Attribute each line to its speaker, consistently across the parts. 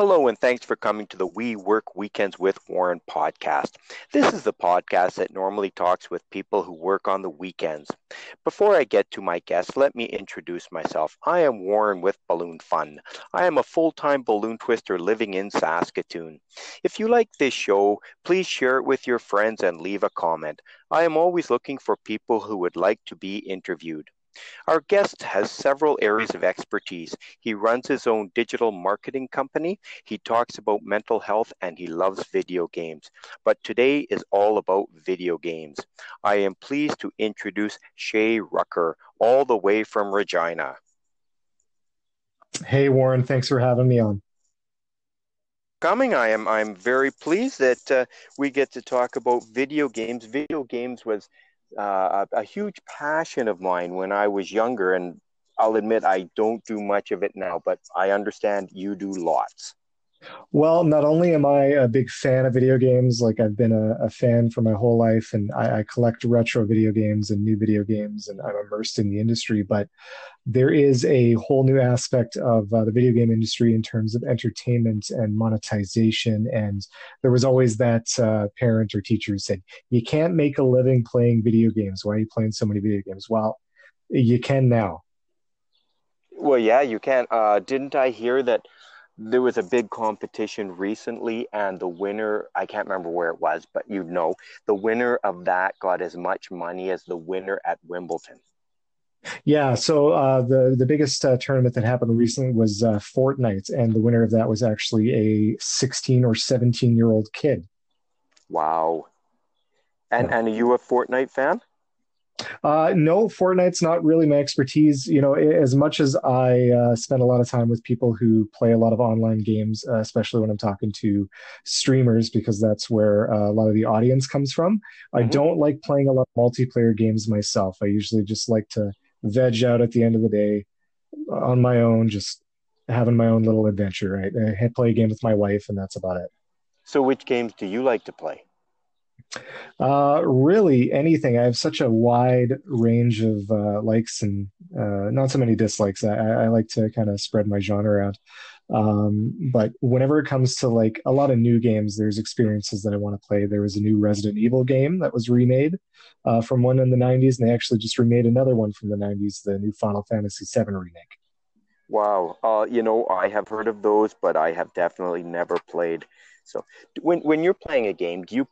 Speaker 1: Hello, and thanks for coming to the We Work Weekends with Warren podcast. This is the podcast that normally talks with people who work on the weekends. Before I get to my guest, let me introduce myself. I am Warren with Balloon Fun. I am a full time balloon twister living in Saskatoon. If you like this show, please share it with your friends and leave a comment. I am always looking for people who would like to be interviewed. Our guest has several areas of expertise. He runs his own digital marketing company, he talks about mental health, and he loves video games. But today is all about video games. I am pleased to introduce Shay Rucker, all the way from Regina.
Speaker 2: Hey Warren, thanks for having me on.
Speaker 1: Coming, I am. I'm very pleased that uh, we get to talk about video games. Video games was uh, a, huge passion of mine when I was younger, and I'll admit I don't do much of it now, but I understand you do lots.
Speaker 2: Well, not only am I a big fan of video games, like I've been a, a fan for my whole life, and I, I, collect retro video games and new video games, and I'm immersed in the industry, but there is a whole new aspect of uh, the video game industry in terms of entertainment and monetization. And there was always that uh, parent or teacher who said, You can't make a living playing video games. Why are you playing so many video games? Well, you can now.
Speaker 1: Well, yeah, you can. Uh, didn't I hear that? There was a big competition recently and the winner i can't remember where it was but you know the winner of that got as much money as the winner at wimbledon.
Speaker 2: Yeah so uh, the the biggest uh, tournament that happened recently was uh, fortnite and the winner of that was actually a 16 or 17 year old kid.
Speaker 1: Wow. And yeah. and are you a fortnite fan
Speaker 2: uh, no, Fortnite's not really my expertise. You know, as much as I uh, spend a lot of time with people who play a lot of online games, uh, especially when I'm talking to streamers, because that's where uh, a lot of the audience comes from. Mm-hmm. I don't like playing a lot of multiplayer games myself. I usually just like to veg out at the end of the day on my own, just having my own little adventure. Right, I play a game with my wife, and that's about it.
Speaker 1: So, which games do you like to play?
Speaker 2: Uh, really, anything. I have such a wide range of uh, likes and uh, not so many dislikes. I, I like to kind of spread my genre out. Um, but whenever it comes to like a lot of new games, there's experiences that I want to play. There was a new Resident Evil game that was remade uh, from one in the 90s, and they actually just remade another one from the 90s, the new Final Fantasy VII remake.
Speaker 1: Wow. Uh, you know, I have heard of those, but I have definitely never played. So when, when you're playing a game, do you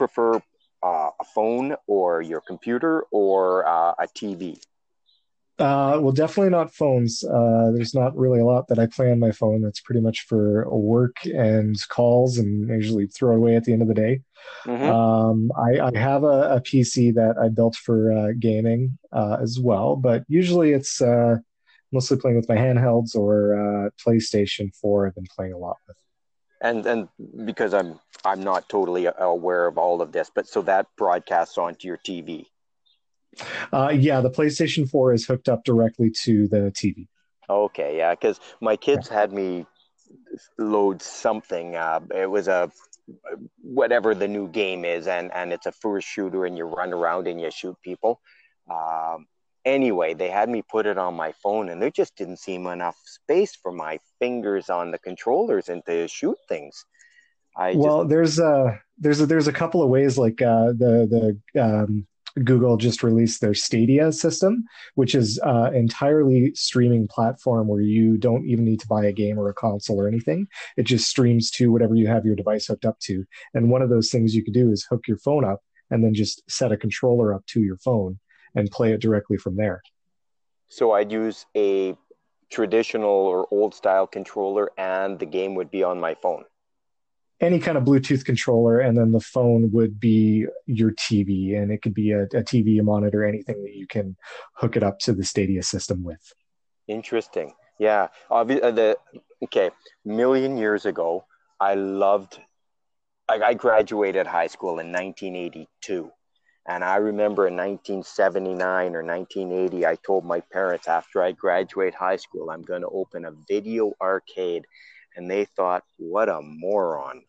Speaker 1: prefer uh, a phone or your computer or uh, a TV?
Speaker 2: Uh, well, definitely not phones. Uh, there's not really a lot that I play on my phone. That's pretty much for work and calls, and I usually throw it away at the end of the day. Mm-hmm. Um, I, I, have a, a, PC that I built for uh, gaming uh, as well, but usually it's uh, mostly playing with my handhelds or uh, PlayStation 4. I've been playing a lot with
Speaker 1: and and because I'm I'm not totally aware of all of this, but so that broadcasts onto your TV.
Speaker 2: Uh, yeah, the PlayStation 4 is hooked up directly to the TV.
Speaker 1: Okay, yeah, because my kids yeah. had me load something. Uh, it was a whatever the new game is, and and it's a first shooter, and you run around and you shoot people. Um, anyway, they had me put it on my phone, and there just didn't seem enough space for my fingers on the controllers and to shoot things.
Speaker 2: I well, just... there's a there's a there's a couple of ways. Like uh, the the um, Google just released their Stadia system, which is uh, entirely streaming platform where you don't even need to buy a game or a console or anything. It just streams to whatever you have your device hooked up to. And one of those things you could do is hook your phone up and then just set a controller up to your phone and play it directly from there.
Speaker 1: So I'd use a traditional or old style controller and the game would be on my phone.
Speaker 2: Any kind of Bluetooth controller, and then the phone would be your TV, and it could be a, a TV, a monitor, anything that you can hook it up to the Stadia system with.
Speaker 1: Interesting. Yeah. Uh, the okay, million years ago, I loved. I, I graduated high school in 1982, and I remember in 1979 or 1980, I told my parents after I graduate high school, I'm going to open a video arcade. And they thought, what a moron.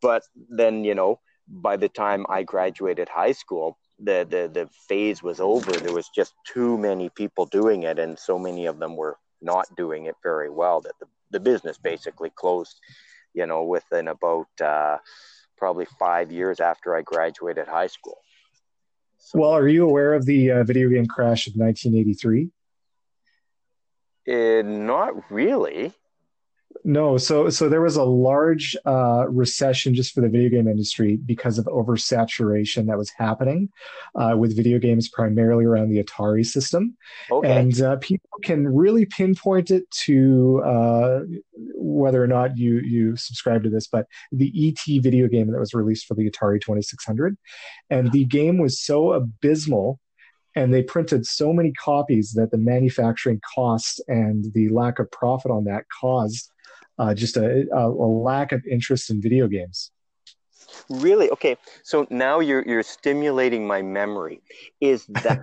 Speaker 1: But then, you know, by the time I graduated high school, the, the, the phase was over. There was just too many people doing it, and so many of them were not doing it very well that the the business basically closed, you know, within about uh, probably five years after I graduated high school.
Speaker 2: Well, are you aware of the uh, video game crash of 1983?
Speaker 1: Uh, not really.
Speaker 2: No, so so there was a large uh, recession just for the video game industry because of oversaturation that was happening uh, with video games, primarily around the Atari system. Okay. And uh, people can really pinpoint it to uh, whether or not you you subscribe to this, but the ET video game that was released for the Atari Twenty Six Hundred, and the game was so abysmal and they printed so many copies that the manufacturing costs and the lack of profit on that caused uh, just a, a, lack of interest in video games.
Speaker 1: Really? Okay. So now you're you're stimulating my memory. Is that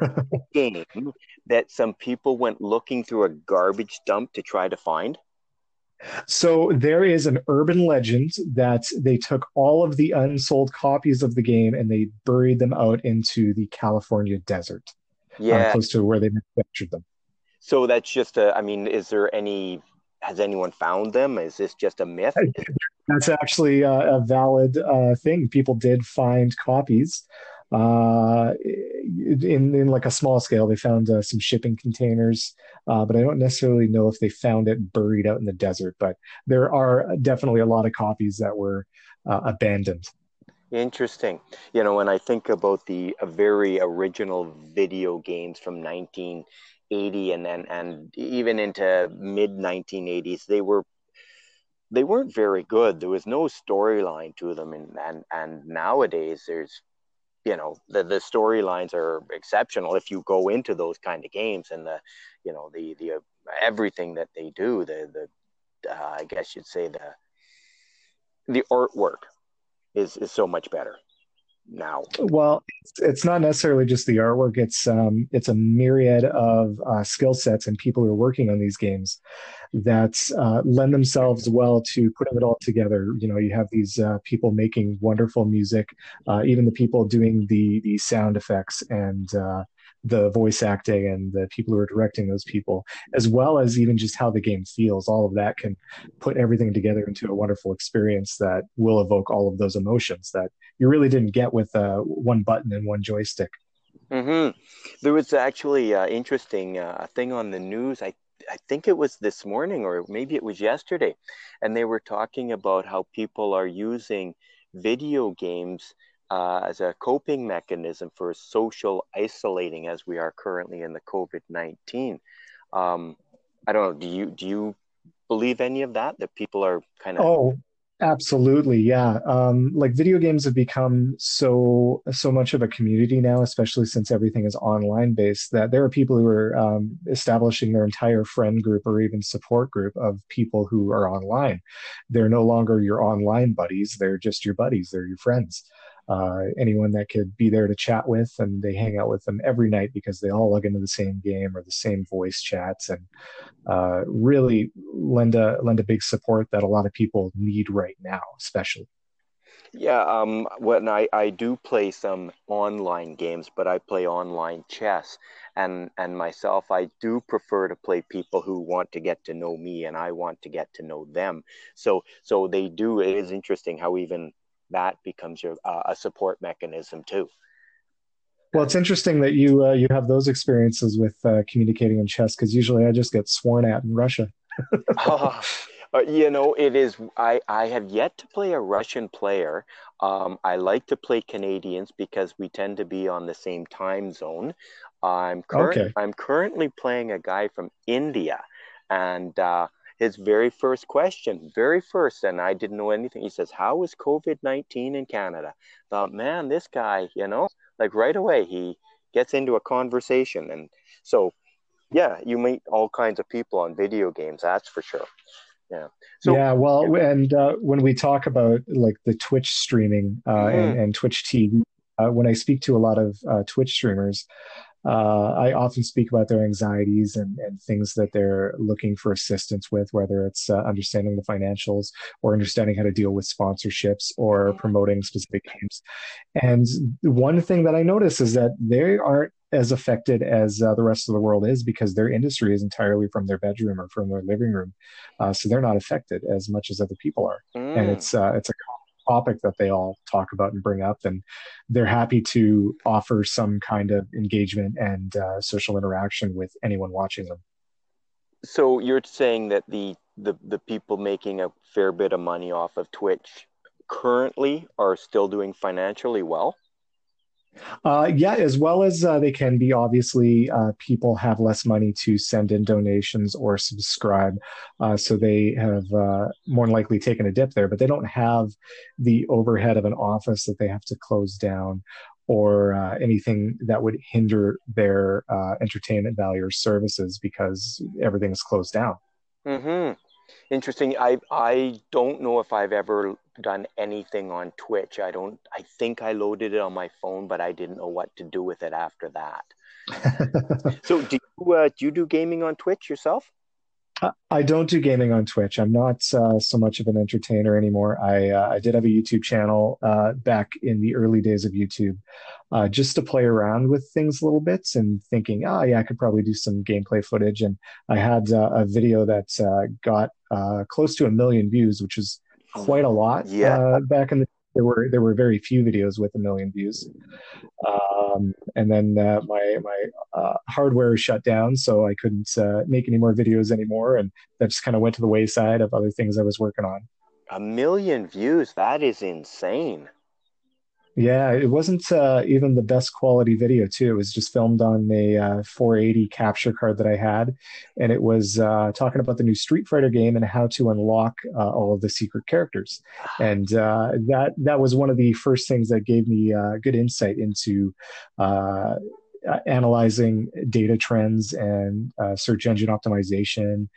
Speaker 1: game that some people went looking through a garbage dump to try to find?
Speaker 2: So there is an urban legend that they took all of the unsold copies of the game and they buried them out into the California desert. Uh, yeah, uh, close to where they manufactured them.
Speaker 1: So that's just a. I mean, is there any has anyone found them? Is this just a myth?
Speaker 2: That's actually a, a valid uh, thing. People did find copies uh, in in like a small scale. They found uh, some shipping containers, uh, but I don't necessarily know if they found it buried out in the desert. But there are definitely a lot of copies that were uh, abandoned.
Speaker 1: Interesting. You know, when I think about the very original video games from 19- 80 and then and even into mid 1980s they were they weren't very good. There was no storyline to them. And and and nowadays there's you know the the storylines are exceptional if you go into those kind of games and the you know the the uh, everything that they do the the uh, I guess you'd say the the artwork is is so much better now?
Speaker 2: Well, it's, it's not necessarily just the artwork. It's um, it's a myriad of uh, skill sets and people who are working on these games that uh, lend themselves well to putting it all together. You know, you have these uh, people making wonderful music, uh, even the people doing the the sound effects and uh, the voice acting and the people who are directing those people, as well as even just how the game feels. All of that can put everything together into a wonderful experience that will evoke all of those emotions that you really didn't get with uh, one button and one joystick.
Speaker 1: Mm-hmm. There was actually uh, interesting uh, thing on the news. I I think it was this morning or maybe it was yesterday, and they were talking about how people are using video games uh, as a coping mechanism for social isolating as we are currently in the COVID nineteen. Um, I don't know. Do you do you believe any of that? That people are kind of
Speaker 2: oh Absolutely, yeah. Um, like video games have become so so much of a community now, especially since everything is online based. That there are people who are um, establishing their entire friend group or even support group of people who are online. They're no longer your online buddies; they're just your buddies. They're your friends uh, anyone that could be there to chat with, and they hang out with them every night because they all log into the same game or the same voice chats, and uh, really lend a lend a big support that a lot of people need right now, especially.
Speaker 1: Yeah, um, when I, I do play some online games, but I play online chess, and and myself, I do prefer to play people who want to get to know me, and I want to get to know them. So so they do. It is interesting how even that becomes your uh, a support mechanism too.
Speaker 2: Well, it's interesting that you uh, you have those experiences with uh, communicating in chess because usually I just get sworn at in Russia.
Speaker 1: uh, you know, it is. I I have yet to play a Russian player. Um, I like to play Canadians because we tend to be on the same time zone. I'm current, okay. I'm currently playing a guy from India, and uh, his very first question, very first, and I didn't know anything. He says, How is COVID 19 in Canada? Thought, man, this guy, you know, like right away, he gets into a conversation. And so, yeah, you meet all kinds of people on video games, that's for sure. Yeah.
Speaker 2: So, yeah. Well, yeah. and uh, when we talk about like the Twitch streaming uh, mm-hmm. and, and Twitch TV, uh, when I speak to a lot of uh, Twitch streamers, uh, I often speak about their anxieties and, and things that they're looking for assistance with, whether it's uh, understanding the financials or understanding how to deal with sponsorships or promoting specific games. And one thing that I notice is that they aren't as affected as uh, the rest of the world is because their industry is entirely from their bedroom or from their living room, uh, so they're not affected as much as other people are, mm. and it's uh, it's a topic that they all talk about and bring up, and they're happy to offer some kind of engagement and uh, social interaction with anyone watching them.
Speaker 1: So you're saying that the the the people making a fair bit of money off of Twitch currently are still doing financially well?
Speaker 2: Uh, yeah, as well as uh, they can be. Obviously, uh, people have less money to send in donations or subscribe, uh, so they have uh, more than likely taken a dip there. But they don't have the overhead of an office that they have to close down or uh, anything that would hinder their entertainment value or services because everything is closed down.
Speaker 1: Hmm. Interesting. I I don't know if I've ever done anything on Twitch. I don't. I think I loaded it on my phone, but I didn't know what to do with it after that. so, do you uh, do you do gaming on Twitch yourself?
Speaker 2: I don't do gaming on Twitch. I'm not uh, so much of an entertainer anymore. I uh, I did have a YouTube channel uh, back in the early days of YouTube, uh, just to play around with things a little bit and thinking, oh yeah, I could probably do some gameplay footage. And I had uh, a video that uh, got close to a million views, which is quite a lot.
Speaker 1: Yeah.
Speaker 2: back in the there were there were very few videos with a million views, um, and then uh, my my uh, hardware shut down, so I couldn't uh, make any more videos anymore, and that just kind of went to the wayside of other things I was working on.
Speaker 1: A million views—that is insane.
Speaker 2: Yeah, it wasn't uh, even the best quality video too. It was just filmed on a uh, 480 capture card that I had, and it was uh, talking about the new Street Fighter game and how to unlock uh, all of the secret characters. And uh, that that was one of the first things that gave me uh, good insight into analyzing data trends and search engine optimization,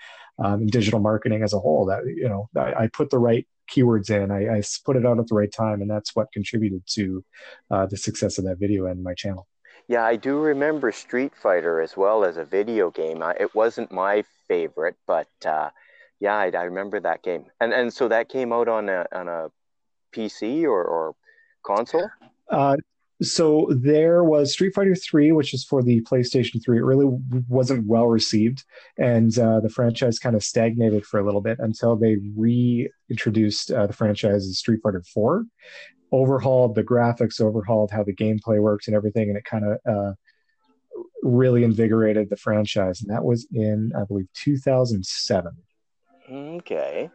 Speaker 2: um, and digital marketing as a whole. That you know, I, I put the right keywords in. I, I, put it out at the right time, and that's what contributed to uh, the success of that video and my channel.
Speaker 1: Yeah, I do remember Street Fighter as well as a video game. it wasn't my favorite, but uh, yeah, I, I, remember that game. And and so that came out on a on a PC or, or console.
Speaker 2: Uh, so there was Street Fighter 3, which is for the PlayStation 3. It really wasn't well received, and uh, the franchise kind of stagnated for a little bit until they reintroduced uh, the franchise as Street Fighter 4, overhauled the graphics, overhauled how the gameplay works and everything, and it kind of uh, really invigorated the franchise. And that was in, I believe, 2007.
Speaker 1: Okay.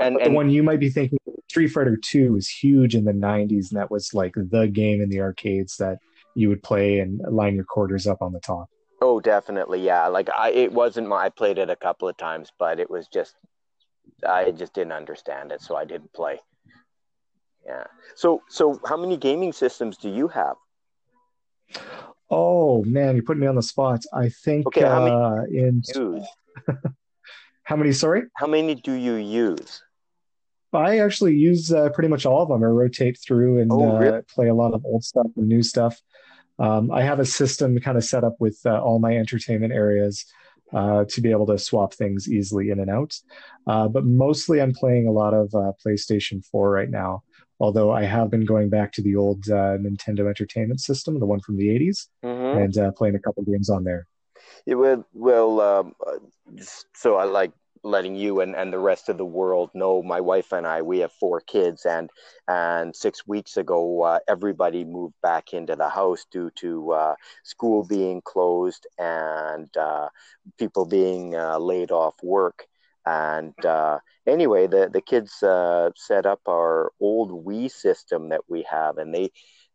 Speaker 2: And, and the one you might be thinking Street Fighter 2 was huge in the 90s, and that was like the game in the arcades that you would play and line your quarters up on the top.
Speaker 1: Oh, definitely, yeah. Like I, it wasn't my. I played it a couple of times, but it was just, I just didn't understand it, so I didn't play. Yeah. So, so how many gaming systems do you have?
Speaker 2: Oh man, you put me on the spot. I think okay, how uh, many in how many? Sorry,
Speaker 1: how many do you use?
Speaker 2: I actually use uh, pretty much all of them. I rotate through and oh, really? uh, play a lot of old stuff and new stuff. Um, I have a system kind of set up with uh, all my entertainment areas uh, to be able to swap things easily in and out. Uh, but mostly, I'm playing a lot of uh, PlayStation 4 right now. Although I have been going back to the old Nintendo Entertainment System, the one from the 80s, mm-hmm. and playing a couple games on there.
Speaker 1: It would well, um, so I like letting you and, and the rest of the world know my wife and I we have four kids and and six weeks ago uh, everybody moved back into the house due to uh, school being closed and uh, people being uh, laid off work. And uh, anyway the the kids uh, set up our old Wii system that we have and they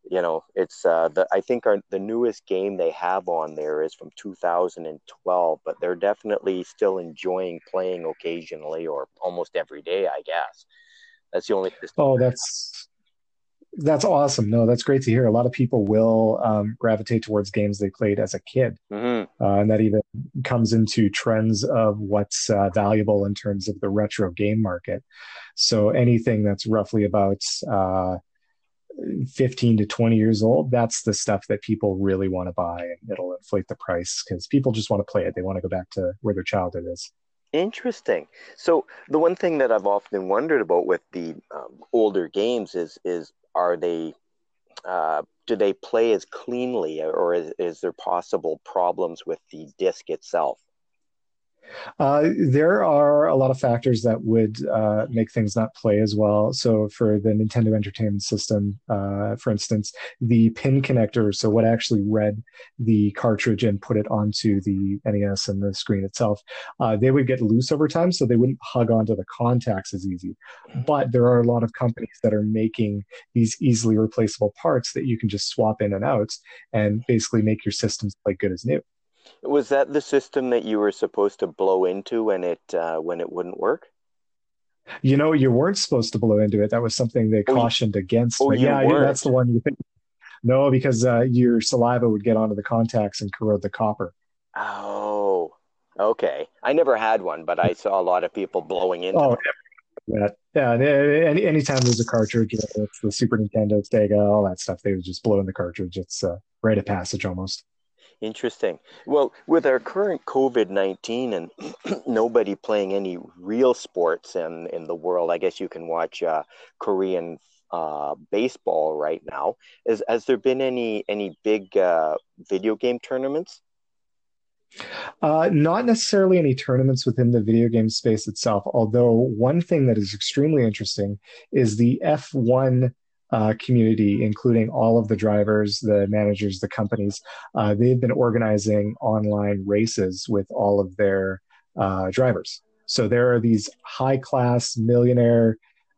Speaker 1: you know it's uh the i think our the newest game they have on there is from 2012 but they're definitely still enjoying playing occasionally or almost every day i guess. That's the only
Speaker 2: oh that's that's awesome. No that's great to hear. A lot of people will um, gravitate towards games they played as a kid mm-hmm. uh, and that even comes into trends of what's uh, valuable in terms of the retro game market. So anything that's roughly about uh, 15 to 20 years old, that's the stuff that people really want to buy and it'll inflate the price because people just want to play it. They want to go back to where their childhood is.
Speaker 1: Interesting. So the one thing that I've often wondered about with the um, older games is is are they uh, do they play as cleanly, or is, is there possible problems with the disc itself?
Speaker 2: Uh, there are a lot of factors that would uh, make things not play as well. So, for the Nintendo Entertainment System, uh, for instance, the pin connector, so what actually read the cartridge and put it onto the NES and the screen itself, uh, they would get loose over time, so they wouldn't hug onto the contacts as easy. But there are a lot of companies that are making these easily replaceable parts that you can just swap in and out and basically make your systems like good as new.
Speaker 1: Was that the system that you were supposed to blow into when it uh, when it wouldn't work?
Speaker 2: You know, you weren't supposed to blow into it. That was something they oh, cautioned against.
Speaker 1: Oh,
Speaker 2: yeah,
Speaker 1: weren't.
Speaker 2: that's the one you think. No, because uh, your saliva would get onto the contacts and corrode the copper.
Speaker 1: Oh, okay. I never had one, but I saw a lot of people blowing into oh,
Speaker 2: that. Yeah, any anytime there's a cartridge, it's the Super Nintendo, Sega, all that stuff, they would just blow in the cartridge. It's a uh, rite of passage almost.
Speaker 1: Interesting. Well, with our current COVID 19 and nobody playing any real sports in, in the world, I guess you can watch uh, Korean uh, baseball right now. Is, has there been any, any big uh, video game tournaments?
Speaker 2: Uh, not necessarily any tournaments within the video game space itself, although one thing that is extremely interesting is the F1 uh, community, including all of the drivers, the managers, the companies. Uh, they've been organizing online races with all of their uh, drivers. So there are these high class millionaire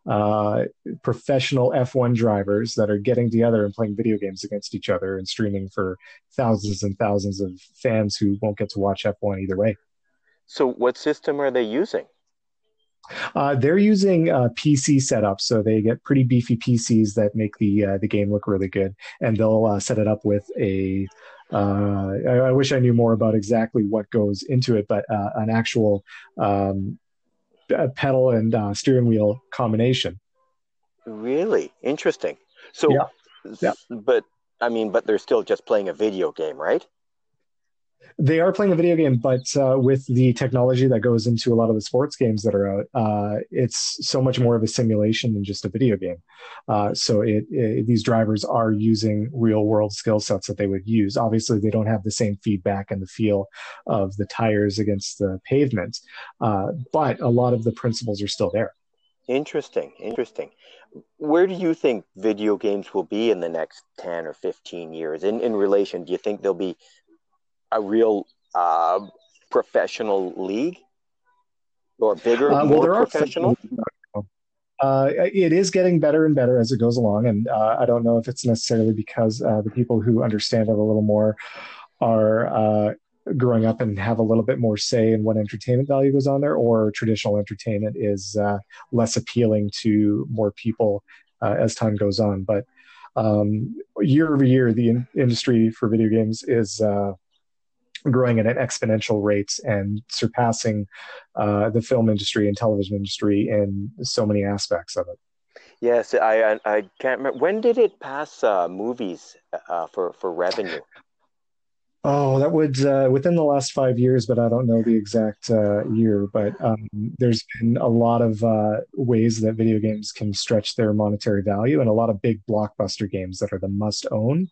Speaker 2: uh, professional F1 drivers that are getting together and playing video games against each other and streaming for thousands and thousands of fans who won't get to watch F1 either way.
Speaker 1: So, what system are they using?
Speaker 2: Uh, they're using uh, PC setup, so they get pretty beefy PCs that make the uh, the game look really good, and they'll uh, set it up with a. Uh, I, I, wish I knew more about exactly what goes into it, but uh, an actual um, pedal and steering wheel combination.
Speaker 1: Really interesting. So,
Speaker 2: yeah. yeah.
Speaker 1: but I mean, but they're still just playing a video game, right?
Speaker 2: They are playing a video game, but uh, with the technology that goes into a lot of the sports games that are out, uh, it's so much more of a simulation than just a video game. Uh, so it, it, these drivers are using real world skill sets that they would use. Obviously, they don't have the same feedback and the feel of the tires against the pavement, uh, but a lot of the principles are still there.
Speaker 1: Interesting, interesting. Where do you think video games will be in the next 10 or 15 years in, in relation? Do you think they'll be a real uh, professional league or bigger, uh, well, more professional?
Speaker 2: Uh, it is getting better and better as it goes along, and uh, I don't know if it's necessarily because uh, the people who understand it a little more are uh, growing up and have a little bit more say in what entertainment value goes on there, or traditional entertainment is uh, less appealing to more people uh, as time goes on. But um, year over year, the in- industry for video games is growing at an exponential rate and surpassing uh, the film industry and television industry in so many aspects of it.
Speaker 1: Yes, I I, can't remember when did it pass uh, movies uh, for for revenue.
Speaker 2: Oh, that would uh, within the last five years, but I don't know the exact uh, year. But um, there's been a lot of uh, ways that video games can stretch their monetary value, and a lot of big blockbuster games that are the must own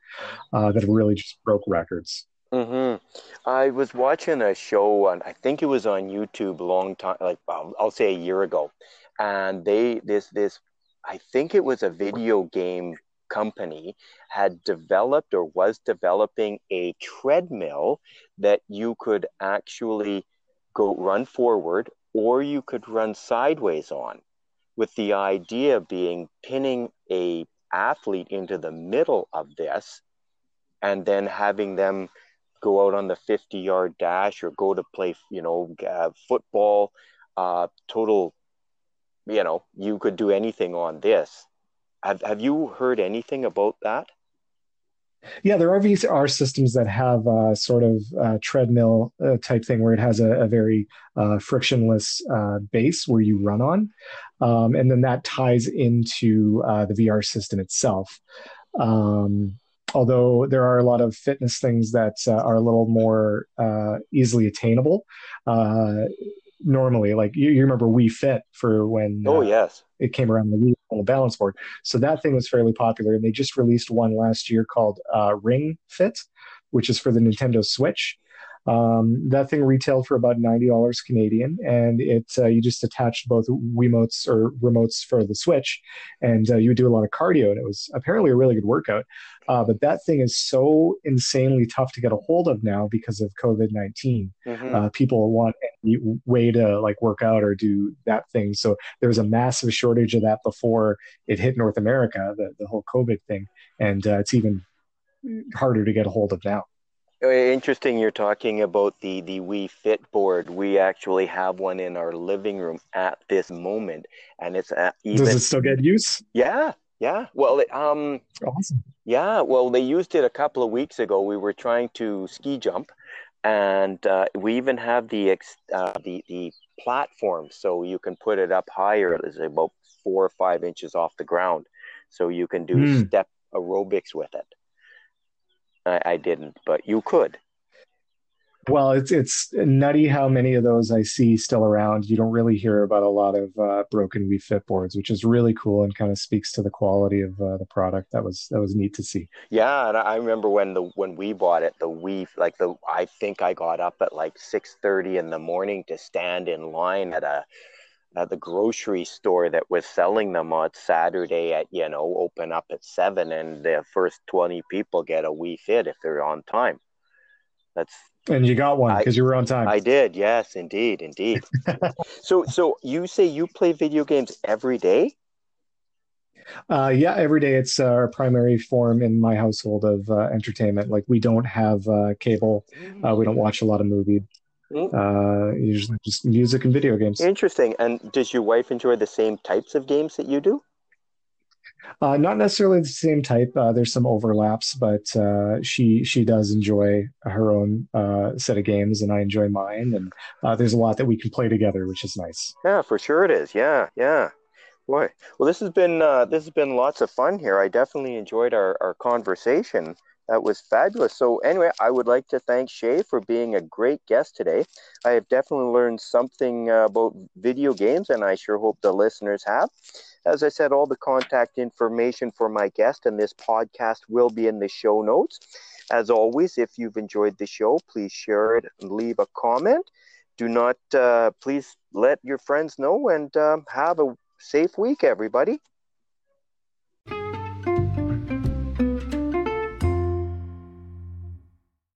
Speaker 2: that have really just broke records.
Speaker 1: Mm-hmm. I was watching a show on, I think it was on YouTube a long time, like um, I'll say a year ago, and they this this, I think it was a video game company had developed or was developing a treadmill that you could actually go run forward or you could run sideways on, with the idea being pinning a athlete into the middle of this, and then having them go out on the 50 yard dash or go to play, you know, uh, football, uh, total, you know, you could do anything on this. Have, have you heard anything about that?
Speaker 2: Yeah, there are VR systems that have a sort of uh, treadmill uh, type thing where it has a, a very uh, frictionless uh, base where you run on. Um, and then that ties into uh, the VR system itself. Um, although there are a lot of fitness things that uh, are a little more uh, easily attainable. Uh, normally, like you, you, remember Wii Fit for when
Speaker 1: oh uh, yes
Speaker 2: it came around the little balance board. So that thing was fairly popular, and they just released one last year called uh, Ring Fit, which is for the Nintendo Switch. Um, that thing retailed for about ninety dollars Canadian, and it uh, you just attached both Wiimotes or remotes for the Switch, and uh, you would do a lot of cardio, and it was apparently a really good workout. Uh, but that thing is so insanely tough to get a hold of now because of COVID 19. Mm-hmm. Uh, people want any way to like work out or do that thing. So there was a massive shortage of that before it hit North America, the, the whole COVID thing. And uh, it's even harder to get a hold of now.
Speaker 1: Uh, interesting, you're talking about the the Wii Fit board. We actually have one in our living room at this moment, and it's at
Speaker 2: even. Does it still get use?
Speaker 1: Yeah, yeah. Well, it, um,
Speaker 2: awesome.
Speaker 1: Yeah, well, they used it a couple of weeks ago. We were trying to ski jump, and uh, we even have the uh, the the platform, so you can put it up higher. It's about four or five inches off the ground, so you can do mm. step aerobics with it. I, I didn't, but you could.
Speaker 2: Well, it's it's nutty how many of those I see still around. You don't really hear about a lot of uh, broken Wii Fit boards, which is really cool and kind of speaks to the quality of uh, the product. That was that was neat to see.
Speaker 1: Yeah, and I remember when the when we bought it, the Wii like the I think I got up at like six thirty in the morning to stand in line at a at the grocery store that was selling them on Saturday at you know open up at seven, and the first twenty people get a Wii Fit if they're on time. That's
Speaker 2: and you got one because you were on time.
Speaker 1: I did. Yes, indeed, indeed. so, so you say you play video games every day?
Speaker 2: Uh, yeah, every day. It's our primary form in my household of uh, entertainment. Like we don't have uh, cable. Uh, we don't watch a lot of movies. Mm. Uh, usually just music and video games.
Speaker 1: Interesting. And does your wife enjoy the same types of games that you do?
Speaker 2: Uh, not necessarily the same type. Uh, there's some overlaps, but uh, she she does enjoy her own uh, set of games, and I enjoy mine. And uh, there's a lot that we can play together, which is nice.
Speaker 1: Yeah, for sure it is. Yeah, yeah. Boy, well, this has been uh, this has been lots of fun here. I definitely enjoyed our our conversation. That was fabulous. So, anyway, I would like to thank Shay for being a great guest today. I have definitely learned something about video games, and I sure hope the listeners have. As I said, all the contact information for my guest and this podcast will be in the show notes. As always, if you've enjoyed the show, please share it and leave a comment. Do not, uh, please let your friends know and um, have a safe week, everybody.